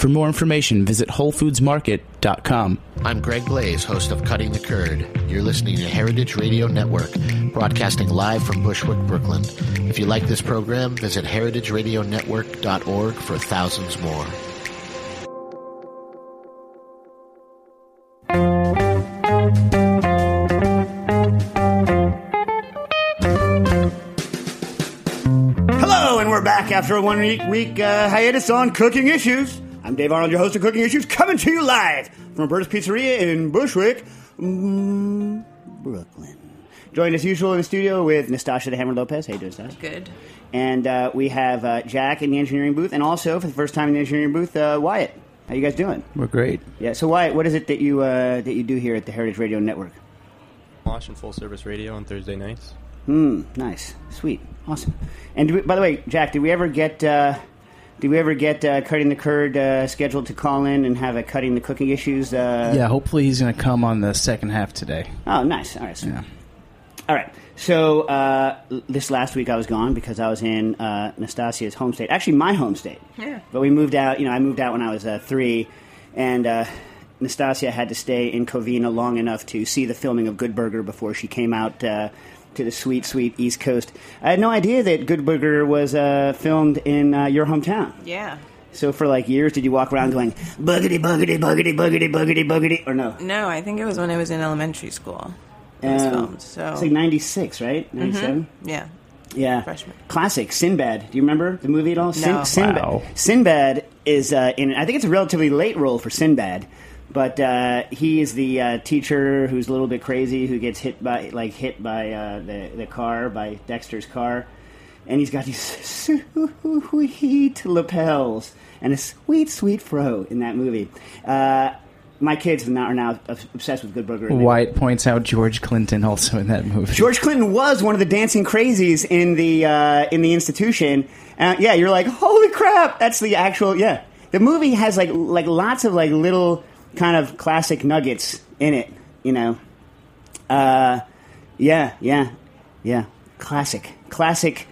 For more information, visit WholeFoodsMarket.com. I'm Greg Blaze, host of Cutting the Curd. You're listening to Heritage Radio Network, broadcasting live from Bushwick, Brooklyn. If you like this program, visit heritageradionetwork.org for thousands more. Hello, and we're back after a one week, week uh, hiatus on cooking issues. I'm Dave Arnold, your host of Cooking Issues, coming to you live from Roberta's Pizzeria in Bushwick, mm, Brooklyn. Joined as usual in the studio with Nastasha the Hammer Lopez. Hey, you doing, Nastasha? Good. And uh, we have uh, Jack in the engineering booth, and also for the first time in the engineering booth, uh, Wyatt. How you guys doing? We're great. Yeah. So Wyatt, what is it that you uh, that you do here at the Heritage Radio Network? Launch and full service radio on Thursday nights. Hmm. Nice. Sweet. Awesome. And do we, by the way, Jack, did we ever get uh, did we ever get uh, cutting the curd uh, scheduled to call in and have a cutting the cooking issues? Uh, Yeah, hopefully he's going to come on the second half today. Oh, nice. All right. sweet. Yeah. All right. So uh, this last week I was gone because I was in uh, Nastasia's home state. Actually, my home state. Yeah. But we moved out. You know, I moved out when I was uh, three, and uh, Nastasia had to stay in Covina long enough to see the filming of Good Burger before she came out uh, to the sweet, sweet East Coast. I had no idea that Good Burger was uh, filmed in uh, your hometown. Yeah. So for like years, did you walk around going buggity, buggity, buggity, buggity, buggity, buggity, or no? No, I think it was when I was in elementary school. It was Um, filmed. So It's like '96, right? '97. yeah. Yeah, Freshman. classic Sinbad. Do you remember the movie at all? No. Sinbad. Wow. Sinbad is uh, in. I think it's a relatively late role for Sinbad, but uh, he is the uh, teacher who's a little bit crazy, who gets hit by like hit by uh, the the car by Dexter's car, and he's got these sweet lapels and a sweet sweet fro in that movie. Uh, my kids are now, are now obsessed with Good Burger. White points out George Clinton also in that movie. George Clinton was one of the dancing crazies in the uh, in the institution. Uh, yeah, you're like, holy crap! That's the actual. Yeah, the movie has like like lots of like little kind of classic nuggets in it. You know, uh, yeah, yeah, yeah, classic, classic.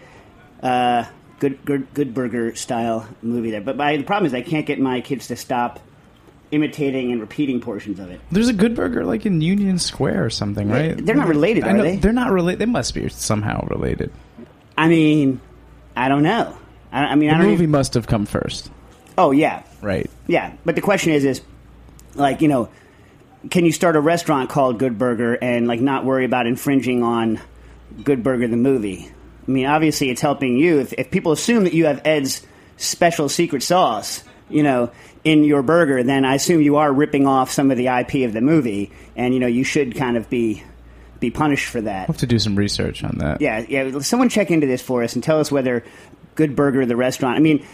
Uh, good, good, good burger style movie there. But my, the problem is I can't get my kids to stop imitating and repeating portions of it. There's a Good Burger like in Union Square or something, right? They're not related, I are know- they? They're not related. They must be somehow related. I mean, I don't know. I, I mean, I The don't movie even- must have come first, Oh yeah, right? yeah. But the question is, is like you know, can you start a restaurant called Good Burger and like not worry about infringing on Good Burger the movie? I mean, obviously, it's helping you. If, if people assume that you have Ed's special secret sauce, you know, in your burger, then I assume you are ripping off some of the IP of the movie, and you know, you should kind of be be punished for that. We'll have to do some research on that. Yeah, yeah. Someone check into this for us and tell us whether Good Burger, the restaurant. I mean,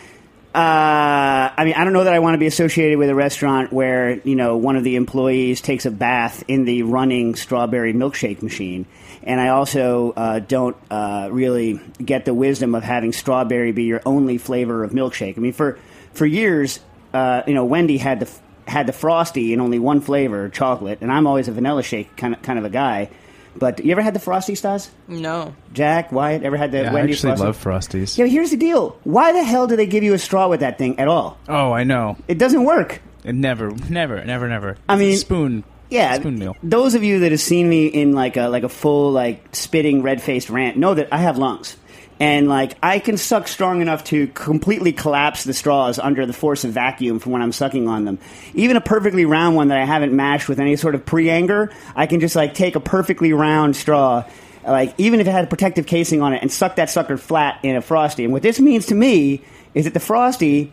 uh, I mean, I don't know that I want to be associated with a restaurant where you know one of the employees takes a bath in the running strawberry milkshake machine, and I also uh, don't uh, really get the wisdom of having strawberry be your only flavor of milkshake. I mean, for for years, uh, you know, Wendy had the had the frosty in only one flavor, chocolate, and I'm always a vanilla shake kind of kind of a guy. But you ever had the Frosty stars? No. Jack, Wyatt, ever had the Yeah, I Wendy's actually Frosty? love Frosties. Yeah, here's the deal. Why the hell do they give you a straw with that thing at all? Oh, I know. It doesn't work. It never, never, never, never. I It's a mean- spoon. Yeah, spoon meal. Those of you that have seen me in like a like a full like spitting red faced rant know that I have lungs, and like I can suck strong enough to completely collapse the straws under the force of vacuum from when I'm sucking on them. Even a perfectly round one that I haven't mashed with any sort of pre anger, I can just like take a perfectly round straw. Like even if it had a protective casing on it, and suck that sucker flat in a frosty. And what this means to me is that the frosty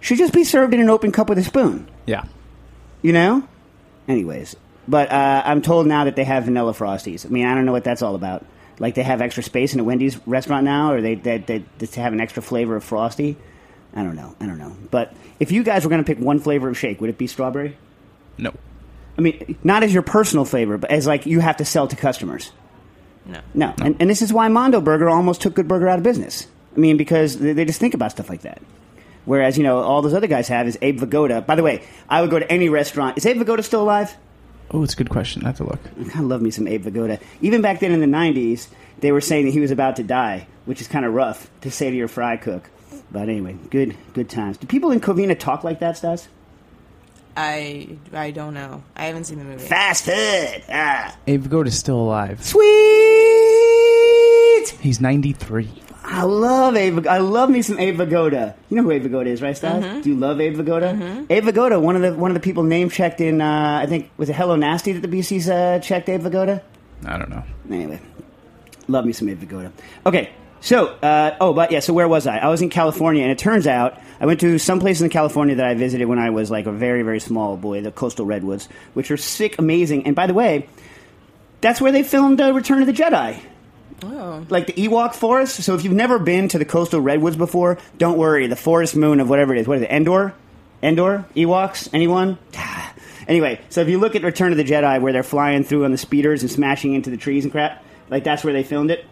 should just be served in an open cup with a spoon Yeah. you know. Anyways, but uh, I'm told now that they have vanilla frosties. I mean, I don't know what that's all about. Like they have extra space in a Wendy's restaurant now, or they they, they just have an extra flavor of frosty. I don't know. I don't know. But if you guys were going to pick one flavor of shake, would it be strawberry? No. I mean, not as your personal flavor, but as like you have to sell to customers. No. No, and, and this is why Mondo Burger almost took Good Burger out of business. I mean, because they, they just think about stuff like that. Whereas, you know, all those other guys have is Abe Vigoda. By the way, I would go to any restaurant. Is Abe Vigoda still alive? Oh, it's a good question. I have to look. I kind of love me some Abe Vigoda. Even back then in the 90s, they were saying that he was about to die, which is kind of rough to say to your fry cook. But anyway, good good times. Do people in Covina talk like that, Stas? I I don't know. I haven't seen the movie. Fast food. Ah. Abe Vigoda's still alive. Sweet! He's 93. I love Abe. I love me some Abe Vigoda. You know who Abe Vigoda is, right, Stas? Do you love Abe Vigoda? Abe Vigoda, one of the one of the people name checked in. Uh, I think was it Hello Nasty that the Beasties uh, checked Abe Vigoda. I don't know. Anyway, love me some Abe Vigoda. Okay, so uh, oh, but yeah, so where was I? I was in California, and it turns out I went to some places in California that I visited when I was like a very very small boy, the coastal redwoods, which are sick, amazing. And by the way, that's where they filmed uh, Return of the Jedi Oh. like the Ewok forest. So if you've never been to the coastal redwoods before, don't worry. The forest moon of whatever it is. What is it? Endor? Endor? Ewoks? Anyone? anyway, so if you look at Return of the Jedi, where they're flying through on the speeders and smashing into the trees and crap, like that's where they filmed it.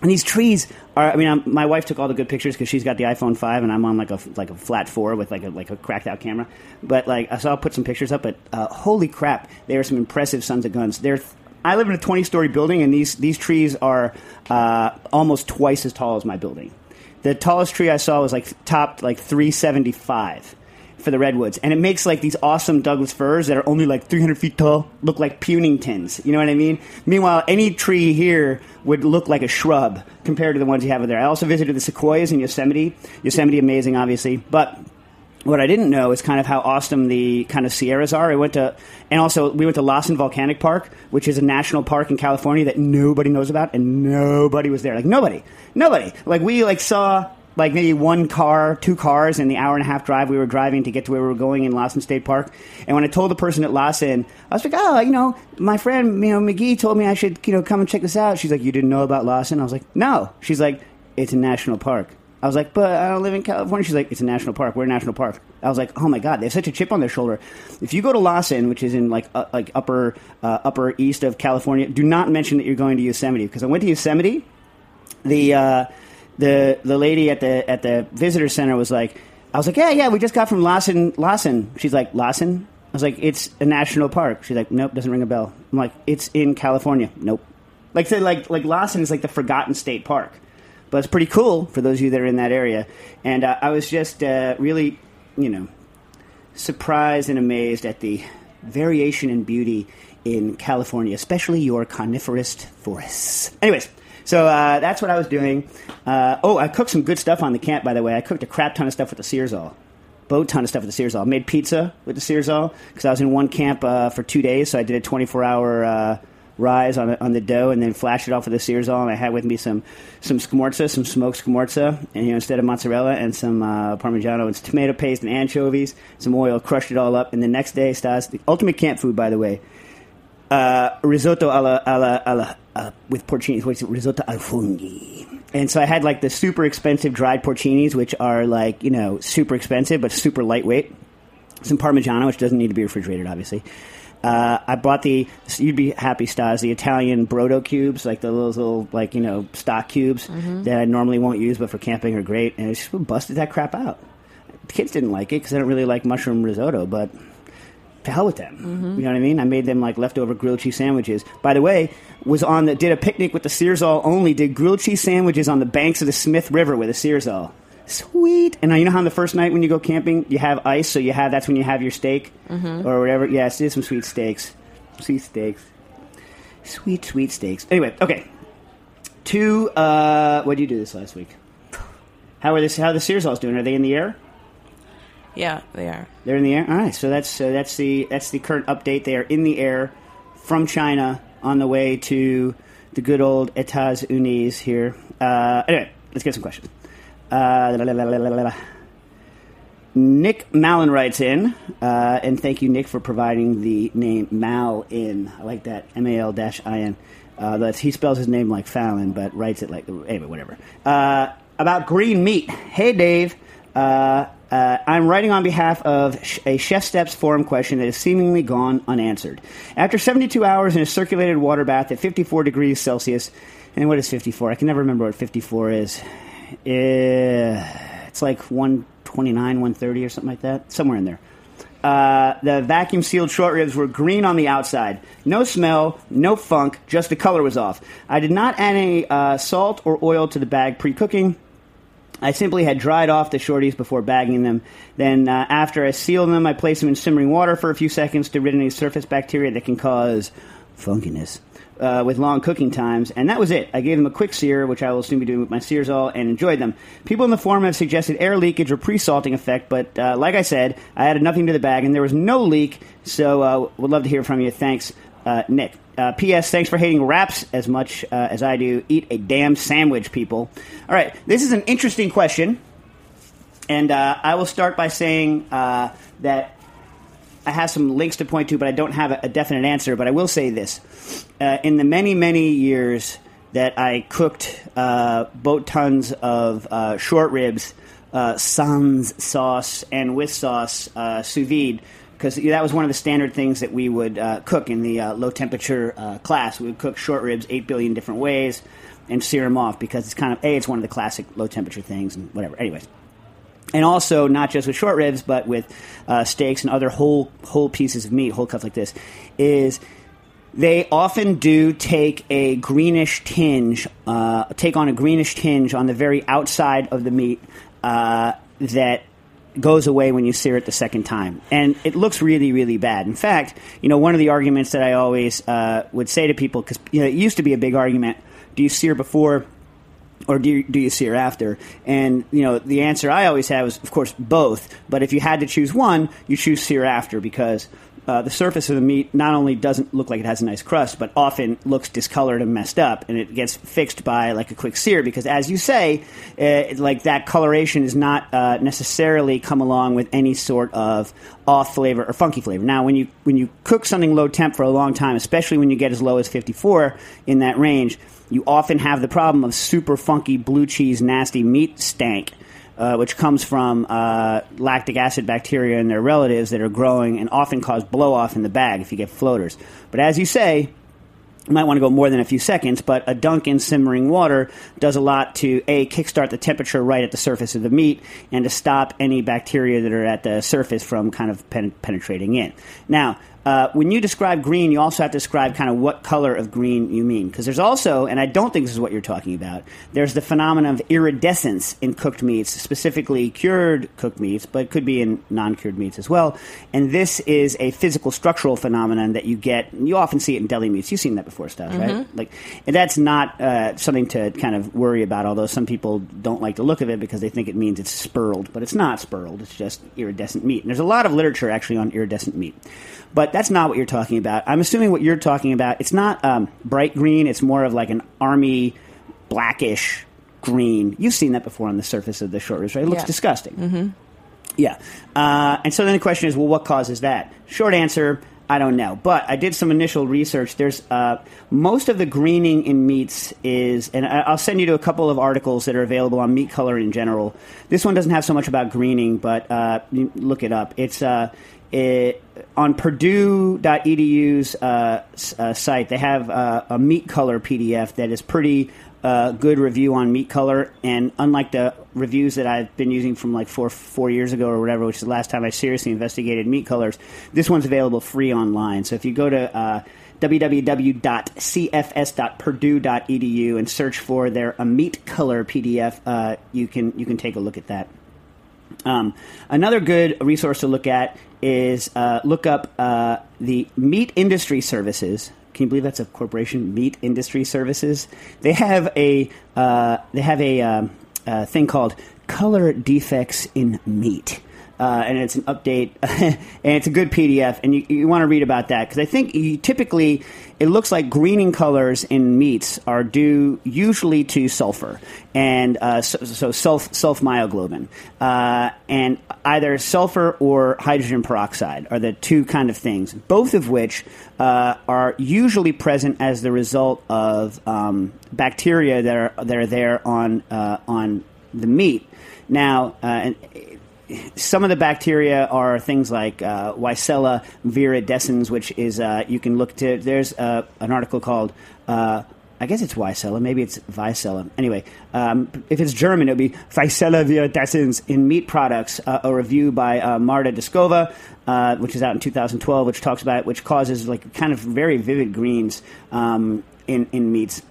And these trees are. I mean, i my wife took all the good pictures because she's got the iPhone five, and I'm on like a like a flat four with like a like a cracked out camera. But like, so I'll put some pictures up. But uh, holy crap, they are some impressive sons of guns. They're. I live in a 20 story building, and these these trees are uh, almost twice as tall as my building. The tallest tree I saw was like topped like 375 for the redwoods, and it makes like these awesome Douglas firs that are only like 300 feet tall look like puning tins. You know what I mean? Meanwhile, any tree here would look like a shrub compared to the ones you have over there. I also visited the sequoias in Yosemite. Yosemite, amazing, obviously, but what I didn't know is kind of how awesome the kind of Sierras are. I went to, and also we went to Lassen Volcanic Park, which is a national park in California that nobody knows about, and nobody was there. Like nobody, nobody. Like we like saw like maybe one car, two cars in the hour and a half drive we were driving to get to where we were going in Lassen State Park. And when I told the person at Lassen, I was like, oh, you know, my friend, you know, McGee told me I should, you know, come and check this out. She's like, you didn't know about Lassen? I was like, no. She's like, it's a national park. I was like, but I don't live in California. She's like, it's a national park. We're a national park. I was like, oh my god, they have such a chip on their shoulder. If you go to Lassen, which is in like uh, like upper uh, upper east of California, do not mention that you're going to Yosemite because I went to Yosemite. The uh, the the lady at the at the visitor center was like, I was like, yeah, yeah, we just got from Lassen. Lassen. She's like, Lassen. I was like, it's a national park. She's like, nope, doesn't ring a bell. I'm like, it's in California. Nope. Like so, like like Lassen is like the forgotten state park but it's pretty cool for those of you that are in that area. And uh, I was just uh, really, you know, surprised and amazed at the variation in beauty in California, especially your coniferous forests. Anyways, so uh, that's what I was doing. Uh, oh, I cooked some good stuff on the camp, by the way. I cooked a crap ton of stuff with the Searzall. Boat ton of stuff with the Searzall. Made pizza with the Searzall because I was in one camp uh, for two days, so I did a 24 hour uh, rise on, on the dough and then flash it off with the Searzall. And I had with me some some scamorza, some smoked scamorza, and you know instead of mozzarella and some uh, parmigiano some tomato paste and anchovies, some oil, crushed it all up. And the next day, Stas, the ultimate camp food, by the way, uh, risotto alla, alla, alla, uh, with porcinis. What's it? Risotto al funghi. And so I had like the super expensive dried porcinis, which are like you know super expensive but super lightweight. Some parmigiano, which doesn't need to be refrigerated, obviously. Uh, I bought the you'd be happy Stas the Italian brodo cubes like the little, little like you know stock cubes that I normally won't use but for camping are great and I just busted that crap out. The kids didn't like it because I don't really like mushroom risotto, but to hell with them. You know what I mean? I made them like leftover grilled cheese sandwiches. By the way, was on the did a picnic with the Searzall only. Did grilled cheese sandwiches on the banks of the Smith River with a Searzall. Sweet. And now you know how on the first night when you go camping, you have ice, so you have that's when you have your steak or whatever. Yes, did some sweet steaks, sweet steaks, sweet sweet steaks. Anyway, okay. Two. Uh, what did you do this last week? How are this? How are the Searzalls doing? Are they in the air? Yeah, they are. They're in the air. All right, so that's uh, that's the that's the current update. They are in the air from China on the way to the good old Etats Unis here. Uh, anyway, let's get some questions. Uh. Nick Malin writes in, uh, and thank you, Nick, for providing the name Mal in. I like that M A L I N. Uh, that's he spells his name like Fallon, but writes it like anyway, whatever. Uh, about green meat. Hey, Dave. Uh, uh, I'm writing on behalf of a ChefSteps forum question that has seemingly gone unanswered. After 72 hours in a circulated water bath at 54 degrees Celsius, and what is 54? I can never remember what 54 is. Uh, it's like 129, 130 or something like that, somewhere in there. Uh, the vacuum sealed short ribs were green on the outside. No smell, no funk, just the color was off. I did not add any uh, salt or oil to the bag pre cooking. I simply had dried off the shorties before bagging them. Then, uh, after I sealed them, I placed them in simmering water for a few seconds to rid any surface bacteria that can cause funkiness uh, with long cooking times. And that was it. I gave them a quick sear, which I will soon be doing with my Searzall, and enjoyed them. People in the forum have suggested air leakage or pre-salting effect, but uh, like I said, I added nothing to the bag, and there was no leak. So, uh, would love to hear from you. Thanks, uh, Nick. Uh, P.S. Thanks for hating wraps as much uh, as I do. Eat a damn sandwich, people. All right, this is an interesting question, and uh, I will start by saying uh, that I have some links to point to, but I don't have a, a definite answer. But I will say this: uh, in the many, many years that I cooked uh, boat tons of uh, short ribs, uh, sans sauce and with sauce uh, sous vide, because that was one of the standard things that we would uh, cook in the low temperature class. We would cook short ribs eight billion different ways and sear them off because it's kind of a it's one of the classic low temperature things and whatever. Anyways and also not just with short ribs, but with uh, steaks and other whole whole pieces of meat, whole cuts like this, is they often do take a greenish tinge, uh, take on a greenish tinge on the very outside of the meat uh, that goes away when you sear it the second time, and it looks really, really bad. In fact, you know, one of the arguments that I always uh, would say to people, because you know, it used to be a big argument: do you sear before? or do you, do you sear after? And you know, the answer I always have is, of course, both. But if you had to choose one, you choose sear after because uh, the surface of the meat not only doesn't look like it has a nice crust, but often looks discolored and messed up, and it gets fixed by like a quick sear. Because, as you say, uh, like that coloration is not uh, necessarily come along with any sort of off flavor or funky flavor. Now, when you when you cook something low temp for a long time, especially when you get as low as 54 in that range, you often have the problem of super funky blue cheese, nasty meat stank, uh, which comes from uh, lactic acid bacteria and their relatives that are growing and often cause blow off in the bag if you get floaters. But as you say, you might want to go more than a few seconds, but a dunk in simmering water does a lot to a kickstart the temperature right at the surface of the meat and to stop any bacteria that are at the surface from kind of pen- penetrating in. Now, uh, when you describe green, you also have to describe kind of what color of green you mean. Because there's also, and I don't think this is what you're talking about, there's the phenomenon of iridescence in cooked meats, specifically cured cooked meats, but it could be in non cured meats as well. And this is a physical structural phenomenon that you get, you often see it in deli meats. You've seen that before, Stas, right? Like, and that's not uh, something to kind of worry about, although some people don't like the look of it because they think it means it's spurled. But it's not spurled, it's just iridescent meat. And there's a lot of literature actually on iridescent meat. But that's not what you're talking about. I'm assuming what you're talking about, it's not um, bright green, it's more of like an army blackish green. You've seen that before on the surface of the short ribs, right? It looks Yeah. disgusting. Mm-hmm. Yeah. Uh, and so then the question is, well, what causes that? Short answer, I don't know. But I did some initial research. There's uh, most of the greening in meats is, and I'll send you to a couple of articles that are available on meat color in general. This one doesn't have so much about greening, but uh, look it up. It's uh, it, on Purdue.edu's uh, uh, site. They have uh, a meat color PDF that is pretty uh, good review on Meat Color, and unlike the reviews that I've been using from like four four years ago or whatever, which is the last time I seriously investigated meat colors, this one's available free online. So if you go to uh, www.cfs.purdue.edu and search for their a meat color PDF, uh, you can you can take a look at that. Um, another good resource to look at is uh, look up uh, the Meat Industry Services. Can you believe that's a corporation? Meat Industry Services. They have a uh, they have a um, uh, thing called Color Defects in Meat. Uh, and it's an update, and it's a good PDF, and you, you want to read about that because I think you, typically it looks like greening colors in meats are due usually to sulfur and uh, so, so sulf, myoglobin, uh, and either sulfur or hydrogen peroxide are the two kind of things, both of which uh, are usually present as the result of um, bacteria that are that are there on uh, on the meat. Now, uh, some of the bacteria are things like uh, Weissella viridescens, which is uh, you can look to. There's uh, an article called. Uh, I guess it's Weissella. Maybe it's Weissella. Anyway, um, if it's German, it would be Weissella viridescens in meat products. Uh, a review by uh, Marta Dušková, uh, which is out in 2012, which talks about it, which causes like kind of very vivid greens um, in in meats.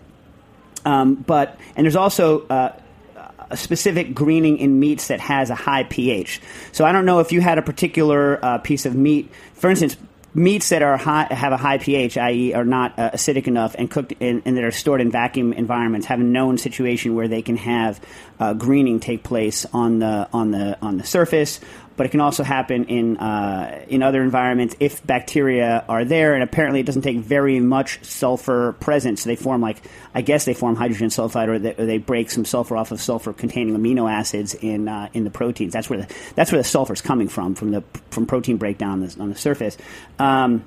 Um, but and there's also uh, a specific greening in meats that has a high pH. So I don't know if you had a particular uh, piece of meat, for instance. Meats that are high, have a high pH, i.e., are not uh, acidic enough, and cooked in, and that are stored in vacuum environments, have a known situation where they can have uh, greening take place on the on the on the surface but it can also happen in uh, in other environments if bacteria are there. And apparently, it doesn't take very much sulfur present, so they form like I guess they form hydrogen sulfide, or they, or they break some sulfur off of sulfur-containing amino acids in uh, in the proteins. That's where the that's where the sulfur is coming from from the from protein breakdown on the, on the surface. Um,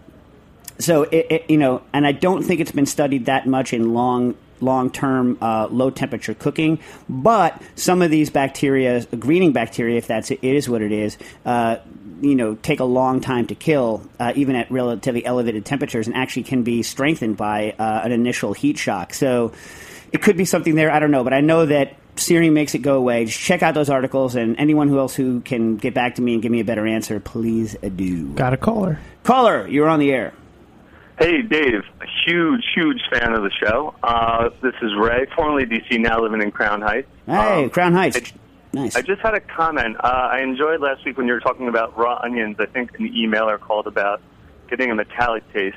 so it, it, you know, and I don't think it's been studied that much in long long term uh, low temperature cooking. But some of these bacteria, greening bacteria, if that's it is what it is, uh, you know, take a long time to kill, uh, even at relatively elevated temperatures, and actually can be strengthened by uh, an initial heat shock. So it could be something there. I don't know, but I know that. Searing makes it go away. Just check out those articles, and anyone who else who can get back to me and give me a better answer, please do. Got a caller. Caller, you're on the air. Hey, Dave. A huge, huge fan of the show. Uh, this is Ray, formerly DC, now living in Crown Heights. Hey, Um, Crown Heights. I- nice. I just had a comment. Uh, I enjoyed last week when you were talking about raw onions. I think an emailer called about getting a metallic taste.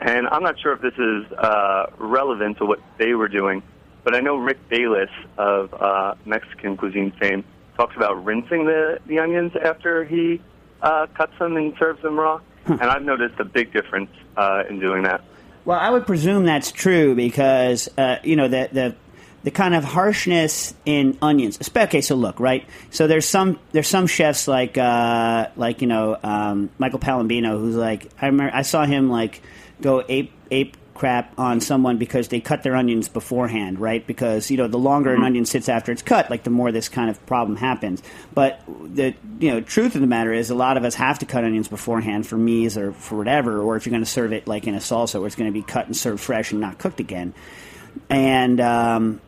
And I'm not sure if this is uh, relevant to what they were doing, but I know Rick Bayless of uh, Mexican cuisine fame talks about rinsing the, the onions after he uh, cuts them and serves them raw. And I've noticed a big difference uh, in doing that. Well, I would presume that's true because uh, you know the the the kind of harshness in onions. Okay, so look, right? So there's some there's some chefs like uh, like you know um, Michael Palambino who's like I remember I saw him like go ape ape crap on someone because they cut their onions beforehand, right? Because you know the longer an onion sits after it's cut, like the more this kind of problem happens. But the you know truth of the matter is, a lot of us have to cut onions beforehand for meats or for whatever, or if you're going to serve it like in a salsa, where it's going to be cut and served fresh and not cooked again. And um,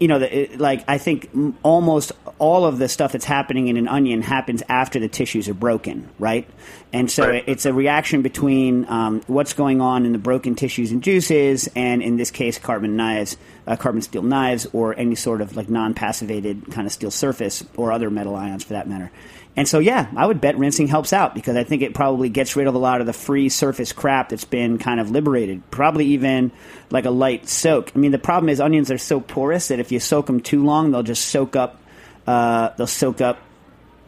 you know, the, it, like I think m- almost all of the stuff that's happening in an onion happens after the tissues are broken, right? And so Right. it's a reaction between um, what's going on in the broken tissues and juices, and in this case, carbon knives, uh, carbon steel knives, or any sort of like non-passivated kind of steel surface, or other metal ions for that matter. And so, yeah, I would bet rinsing helps out because I think it probably gets rid of a lot of the free surface crap that's been kind of liberated. Probably even like a light soak. I mean, the problem is onions are so porous that if you soak them too long, they'll just soak up. Uh, they'll soak up,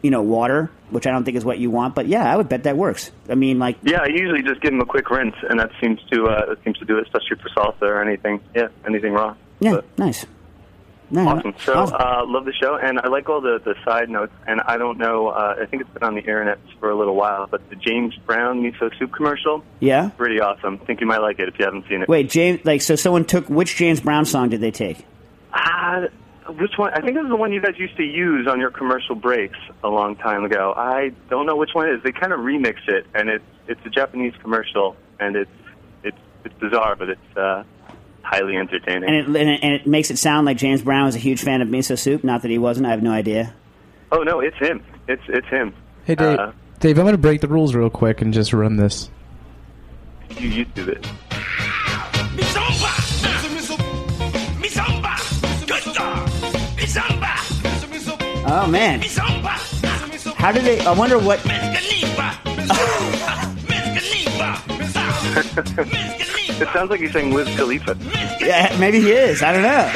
you know, water, which I don't think is what you want. But yeah, I would bet that works. I mean, like, Yeah, I usually just give them a quick rinse, and that seems to uh, that seems to do it, especially for salsa or anything. Yeah, anything raw. yeah, But- nice. No, Awesome. So, awesome. uh, love the show, and I like all the, the side notes. And I don't know, uh, I think it's been on the internet for a little while, but the James Brown miso soup commercial, yeah. pretty awesome. Think you might like it if you haven't seen it. Wait, James. Like, so someone took which James Brown song did they take? Ah, which one? I think it was the one you guys used to use on your commercial breaks a long time ago. I don't know which one it is. They kind of remix it, and it's it's a Japanese commercial, and it's it's it's bizarre, but it's uh, highly entertaining. And it, and it and it makes it sound like James Brown was a huge fan of miso soup. Not that he wasn't. I have no idea. oh no, it's him. It's it's him. Hey, Dave. Uh, Dave, I'm going to break the rules real quick and just run this. you YouTube it. Oh man, how do they? I wonder what. It sounds like he's saying Liz Khalifa. Yeah, maybe he is. I don't know.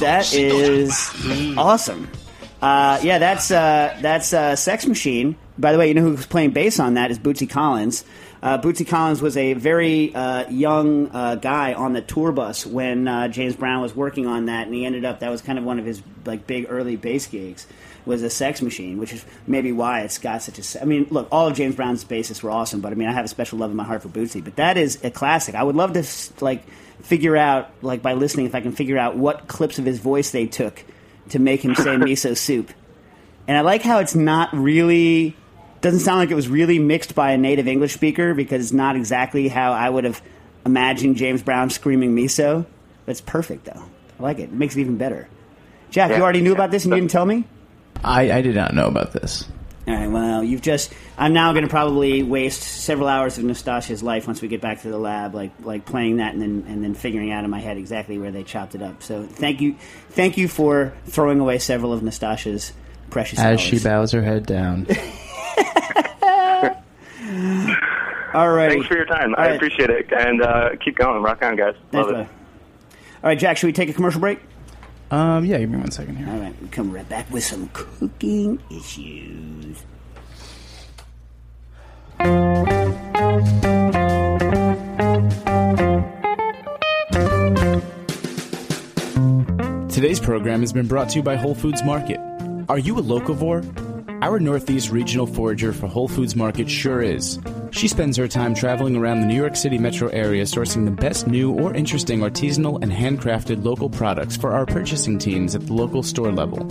That is awesome. Uh, yeah, that's uh, that's uh, Sex Machine. By the way, you know who's playing bass on that is Bootsy Collins. Uh, Bootsy Collins was a very uh, young uh, guy on the tour bus when uh, James Brown was working on that, and he ended up that was kind of one of his like big early bass gigs was a Sex Machine, which is maybe why it's got such a. I mean, look, all of James Brown's bassists were awesome, but I mean, I have a special love in my heart for Bootsy. But that is a classic. I would love to like figure out like by listening if I can figure out what clips of his voice they took to make him say miso soup. And I like how it's not really doesn't sound like it was really mixed by a native English speaker because it's not exactly how I would have imagined James Brown screaming miso. That's perfect though. I like it. It makes it even better. Jack, you already knew about this and you didn't tell me? I, I did not know about this. All right, well, you've just. I'm now going to probably waste several hours of Nastasia's life once we get back to the lab, like like playing that and then and then figuring out in my head exactly where they chopped it up. So thank you, thank you for throwing away several of Nastasia's precious As hours. she bows her head down. All right, Thanks for your time. All I right. appreciate it. And uh, keep going. Rock on, guys. Love bud. it. All right, Jack, should we take a commercial break? Um, yeah, give me one second here. All right, we come right back with some cooking issues. Today's program has been brought to you by Whole Foods Market. Are you a locavore? Our Northeast regional forager for Whole Foods Market sure is. She spends her time traveling around the New York City metro area sourcing the best new or interesting artisanal and handcrafted local products for our purchasing teams at the local store level.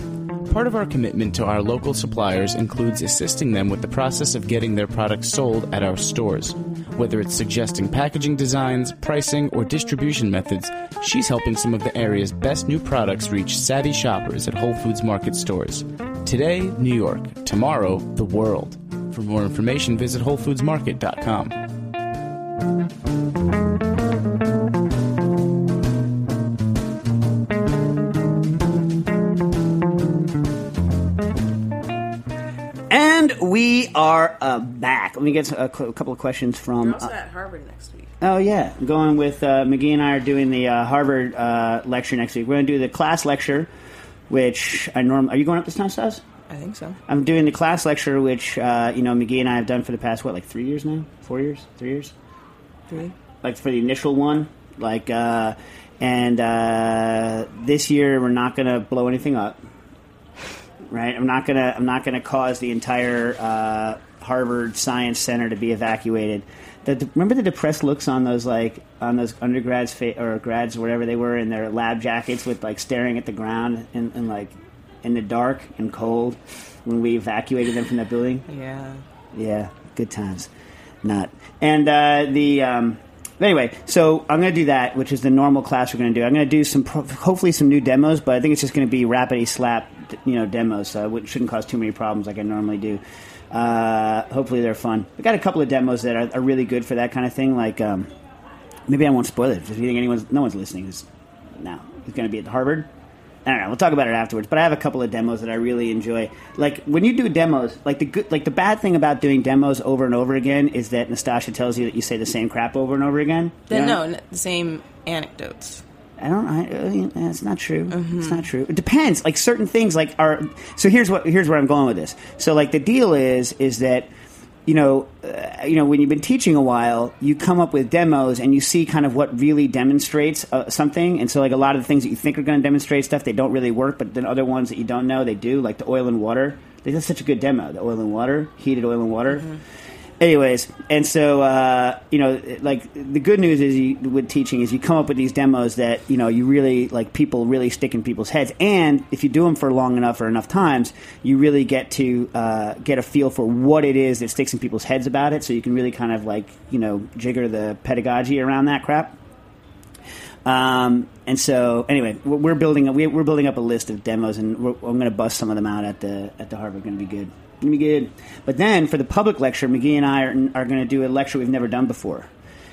Part of our commitment to our local suppliers includes assisting them with the process of getting their products sold at our stores. Whether it's suggesting packaging designs, pricing, or distribution methods, she's helping some of the area's best new products reach savvy shoppers at Whole Foods Market stores. Today, New York. Tomorrow, the world. For more information, visit WholeFoodsMarket.com. And we are uh, back. Let me get a, cou- a couple of questions from. We're also uh, at Harvard next week. Oh yeah, I'm going with uh, McGee and I are doing the uh, Harvard uh, lecture next week. We're going to do the class lecture, which I norm. Are you going up this time, Stas? I think so. I'm doing the class lecture, which uh, you know McGee and I have done for the past what, like three years now, four years, three years. Three. Like for the initial one, like, uh, and uh, this year we're not going to blow anything up, right? I'm not gonna I'm not gonna cause the entire uh, Harvard Science Center to be evacuated. The, remember the depressed looks on those like on those undergrads fa- or grads or whatever they were in their lab jackets with like staring at the ground and, and like in the dark and cold when we evacuated them from that building. Yeah. Yeah, good times. Not. And uh, the. Um, anyway, so I'm going to do that, which is the normal class we're going to do. I'm going to do some, pro- hopefully, some new demos, but I think it's just going to be rapidly slap, you know, demos, so it shouldn't cause too many problems like I normally do. Uh, hopefully, they're fun. I got a couple of demos that are, are really good for that kind of thing. Like, um, maybe I won't spoil it. If you think anyone's, no one's listening, is now he's going to be at Harvard. I don't know. We'll talk about it afterwards. But I have a couple of demos that I really enjoy. Like when you do demos, like the good, like the bad thing about doing demos over and over again is that Nastasha tells you that you say the same crap over and over again. Then You know? no, the same anecdotes. I don't. I, uh, it's not true. It's not true. It depends. Like certain things, like are. So here's what here's where I'm going with this. So like the deal is is that you know uh, you know when you've been teaching a while, you come up with demos and you see kind of what really demonstrates uh, something. And so like a lot of the things that you think are going to demonstrate stuff, they don't really work. But then other ones that you don't know, they do. Like the oil and water. They did such a good demo. The oil and water, heated oil and water. Anyways, and so uh, you know, like the good news is you, with teaching is you come up with these demos that you know you really like people really stick in people's heads, and if you do them for long enough or enough times, you really get to uh, get a feel for what it is that sticks in people's heads about it, so you can really kind of like you know jigger the pedagogy around that crap. Um, and so, anyway, we're building we're we're building up a list of demos, and I'm going to bust some of them out at the at the Harvard. Going to be good. Good. But then for the public lecture, McGee and I are, are going to do a lecture we've never done before.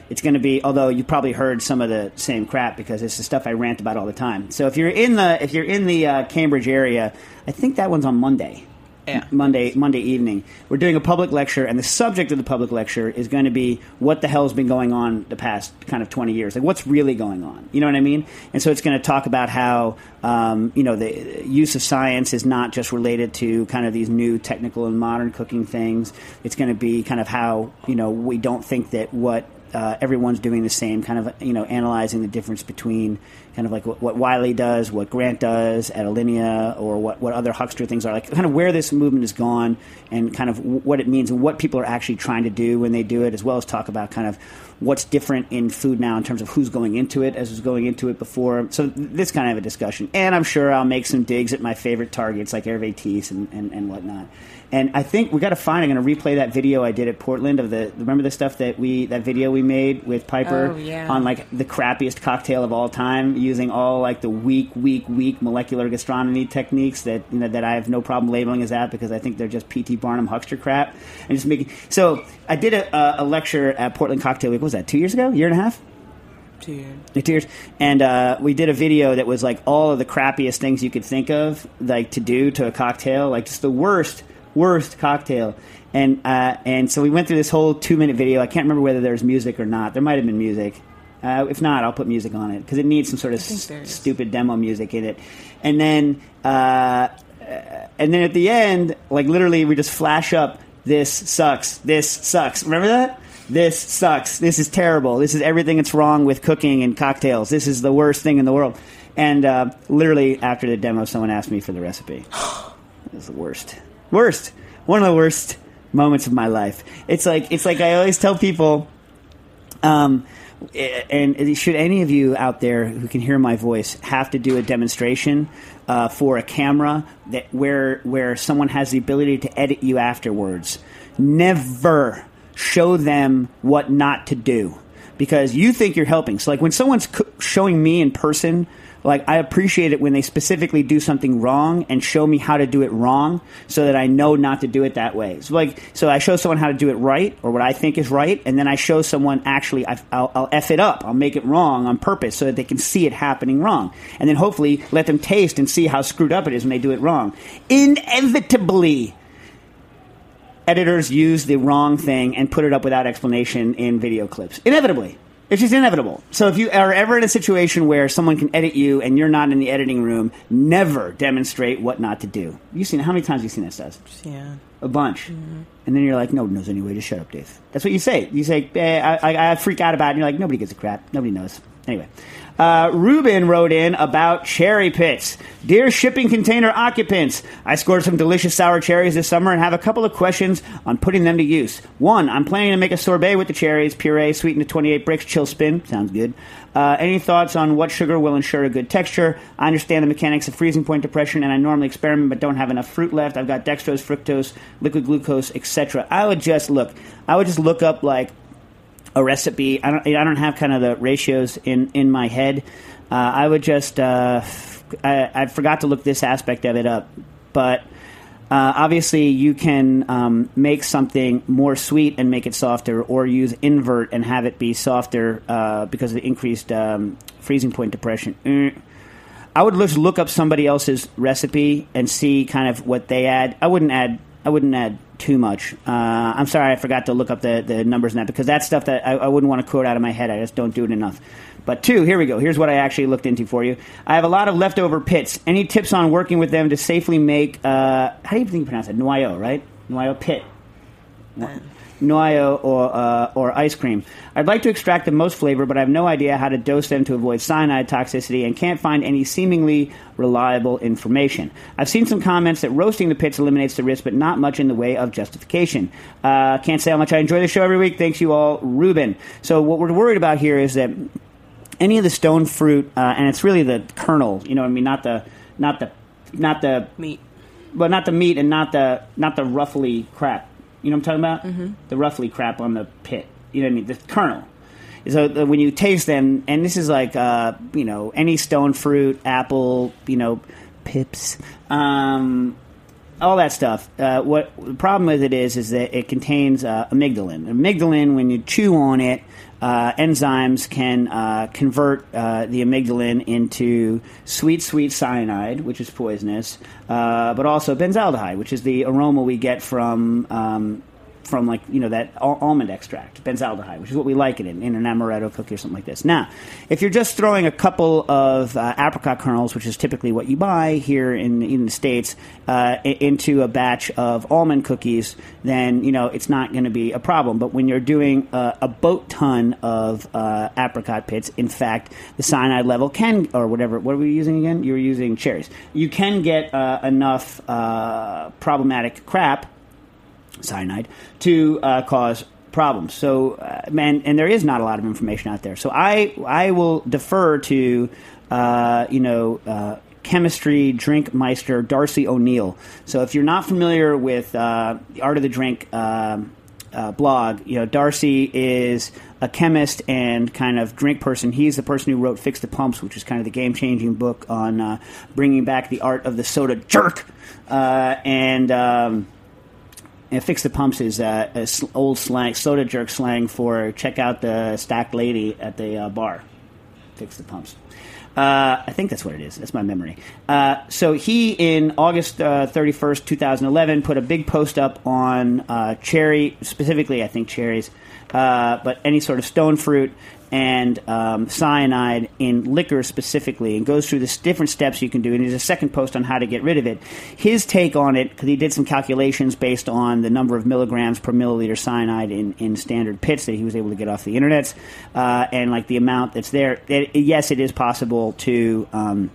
It's going to be, although you probably heard some of the same crap because it's the stuff I rant about all the time. So if you're in the if you're in the uh, Cambridge area, I think that one's on Monday. Yeah. Monday Monday evening. We're doing a public lecture, and the subject of the public lecture is going to be what the hell's been going on the past kind of twenty years. Like what's really going on? You know what I mean? And so it's going to talk about how um, you know the use of science is not just related to kind of these new technical and modern cooking things. It's going to be kind of how you know we don't think that what uh, everyone's doing the same, kind of you know analyzing the difference between kind of like what, what Wylie does, what Grant does at Alinea, or what, what other huckster things are, like kind of where this movement has gone and kind of what it means and what people are actually trying to do when they do it, as well as talk about kind of what's different in food now in terms of who's going into it as was going into it before. So this kind of a discussion, and I'm sure I'll make some digs at my favorite targets like Hervé This and, and, and whatnot. And I think we got to find. I'm going to replay that video I did at Portland of the. Remember the stuff that we that video we made with Piper Oh, yeah. on like the crappiest cocktail of all time, using all like the weak, weak, weak molecular gastronomy techniques that you know that I have no problem labeling as that because I think they're just P.T. Barnum huckster crap and just making. So I did a, a- a lecture at Portland Cocktail Week. What was that two years ago? Year and a half? Dude. The tears. And uh, we did a video that was like all of the crappiest things you could think of, like to do to a cocktail, like just the worst, worst cocktail. And uh, and so we went through this whole two minute video. I can't remember whether there was music or not. There might have been music. Uh, if not, I'll put music on it because it needs some sort of stupid demo music in it. And then uh, and then at the end, like literally, we just flash up. This sucks. This sucks. Remember that? This sucks. This is terrible. This is everything that's wrong with cooking and cocktails. This is the worst thing in the world. And uh, literally after the demo, someone asked me for the recipe. It was the worst. Worst. One of the worst moments of my life. It's like it's like I always tell people. Um, and should any of you out there who can hear my voice have to do a demonstration uh, for a camera that where where someone has the ability to edit you afterwards, never show them what not to do because you think you're helping. So like when someone's co- showing me in person like I appreciate it when they specifically do something wrong and show me how to do it wrong so that I know not to do it that way. So like so I show someone how to do it right or what I think is right and then I show someone actually I, I'll, I'll f it up. I'll make it wrong on purpose so that they can see it happening wrong and then hopefully let them taste and see how screwed up it is when they do it wrong. Inevitably editors use the wrong thing and put it up without explanation in video clips. Inevitably. It's just inevitable. So if you are ever in a situation where someone can edit you and you're not in the editing room, never demonstrate what not to do. You've seen how many times have you seen that stuff? Yeah. A bunch. And then you're like, nobody knows anyway. Just shut up, Dave. That's what you say. You say, eh, I, I, I freak out about it. And you're like, nobody gives a crap. Nobody knows. Anyway. Uh, Ruben wrote in about cherry pits. Dear shipping container occupants, I scored some delicious sour cherries this summer and have a couple of questions on putting them to use. One, I'm planning to make a sorbet with the cherries, puree, sweetened to 28 Brix, chill spin. Sounds good. Uh, any thoughts on what sugar will ensure a good texture? I understand the mechanics of freezing point depression, and I normally experiment but don't have enough fruit left. I've got dextrose, fructose, liquid glucose, etc. I would just look. I would just look up like a recipe. I don't. I don't have kind of the ratios in in my head. Uh, I would just. Uh, I, I forgot to look this aspect of it up, but uh, obviously you can um, make something more sweet and make it softer, or use invert and have it be softer uh, because of the increased um, freezing point depression. Mm. I would just look up somebody else's recipe and see kind of what they add. I wouldn't add. I wouldn't add too much. Uh, I'm sorry, I forgot to look up the, the numbers in that because that's stuff that I, I wouldn't want to quote out of my head. I just don't do it enough. But two, here we go. Here's what I actually looked into for you. I have a lot of leftover pits. Any tips on working with them to safely make? Uh, how do you think you pronounce it? Noyaux, right? Noyaux pit. Noyo, or uh, or ice cream. I'd like to extract the most flavor, but I have no idea how to dose them to avoid cyanide toxicity, and can't find any seemingly reliable information. I've seen some comments that roasting the pits eliminates the risk, but not much in the way of justification. Uh, can't say how much I enjoy the show every week. Thanks you all, Ruben. So what we're worried about here is that any of the stone fruit, uh, and it's really the kernel. You know, what I mean, not the not the not the Meat. but not the meat and not the not the roughly crap. You know what I'm talking about? Mhm. The roughly crap on the pit. You know what I mean? The kernel. So uh, when you taste them, and this is like uh, you know any stone fruit, apple, you know, pips, um, all that stuff. Uh, what the problem with it is is that it contains uh, amygdalin. Amygdalin, when you chew on it, uh, enzymes can uh, convert uh, the amygdalin into sweet, sweet cyanide, which is poisonous, uh, but also benzaldehyde, which is the aroma we get from. Um, from like you know that al- almond extract, benzaldehyde, which is what we like it in, in an amaretto cookie or something like this. Now, if you're just throwing a couple of uh, apricot kernels, which is typically what you buy here in in the states, uh, into a batch of almond cookies, then you know it's not going to be a problem. But when you're doing uh, a boat ton of uh, apricot pits, in fact, the cyanide level can or whatever. What are we using again? You were using cherries. You can get uh, enough uh, problematic crap cyanide to uh, cause problems. So, uh, man, and there is not a lot of information out there. So, I I will defer to uh, you know. Uh, Chemistry drink meister Darcy O'Neil. So, if you're not familiar with uh, the Art of the Drink um, uh, blog, you know Darcy is a chemist and kind of drink person. He's the person who wrote "Fix the Pumps," which is kind of the game-changing book on uh, bringing back the art of the soda jerk. Uh, and um, and fix the pumps is uh, old slang, soda jerk slang for check out the stacked lady at the uh, bar. Fix the pumps. Uh, I think that's what it is. That's my memory. Uh, so he, in August uh, 31st, 2011, put a big post up on uh, cherry, specifically, I think cherries, uh, but any sort of stone fruit and um, cyanide in liquor specifically, and goes through the different steps you can do. And there's a second post on how to get rid of it. His take on it, because he did some calculations based on the number of milligrams per milliliter cyanide in, in standard pits that he was able to get off the internet, uh, and like the amount that's there. It, yes, it is possible to. Um,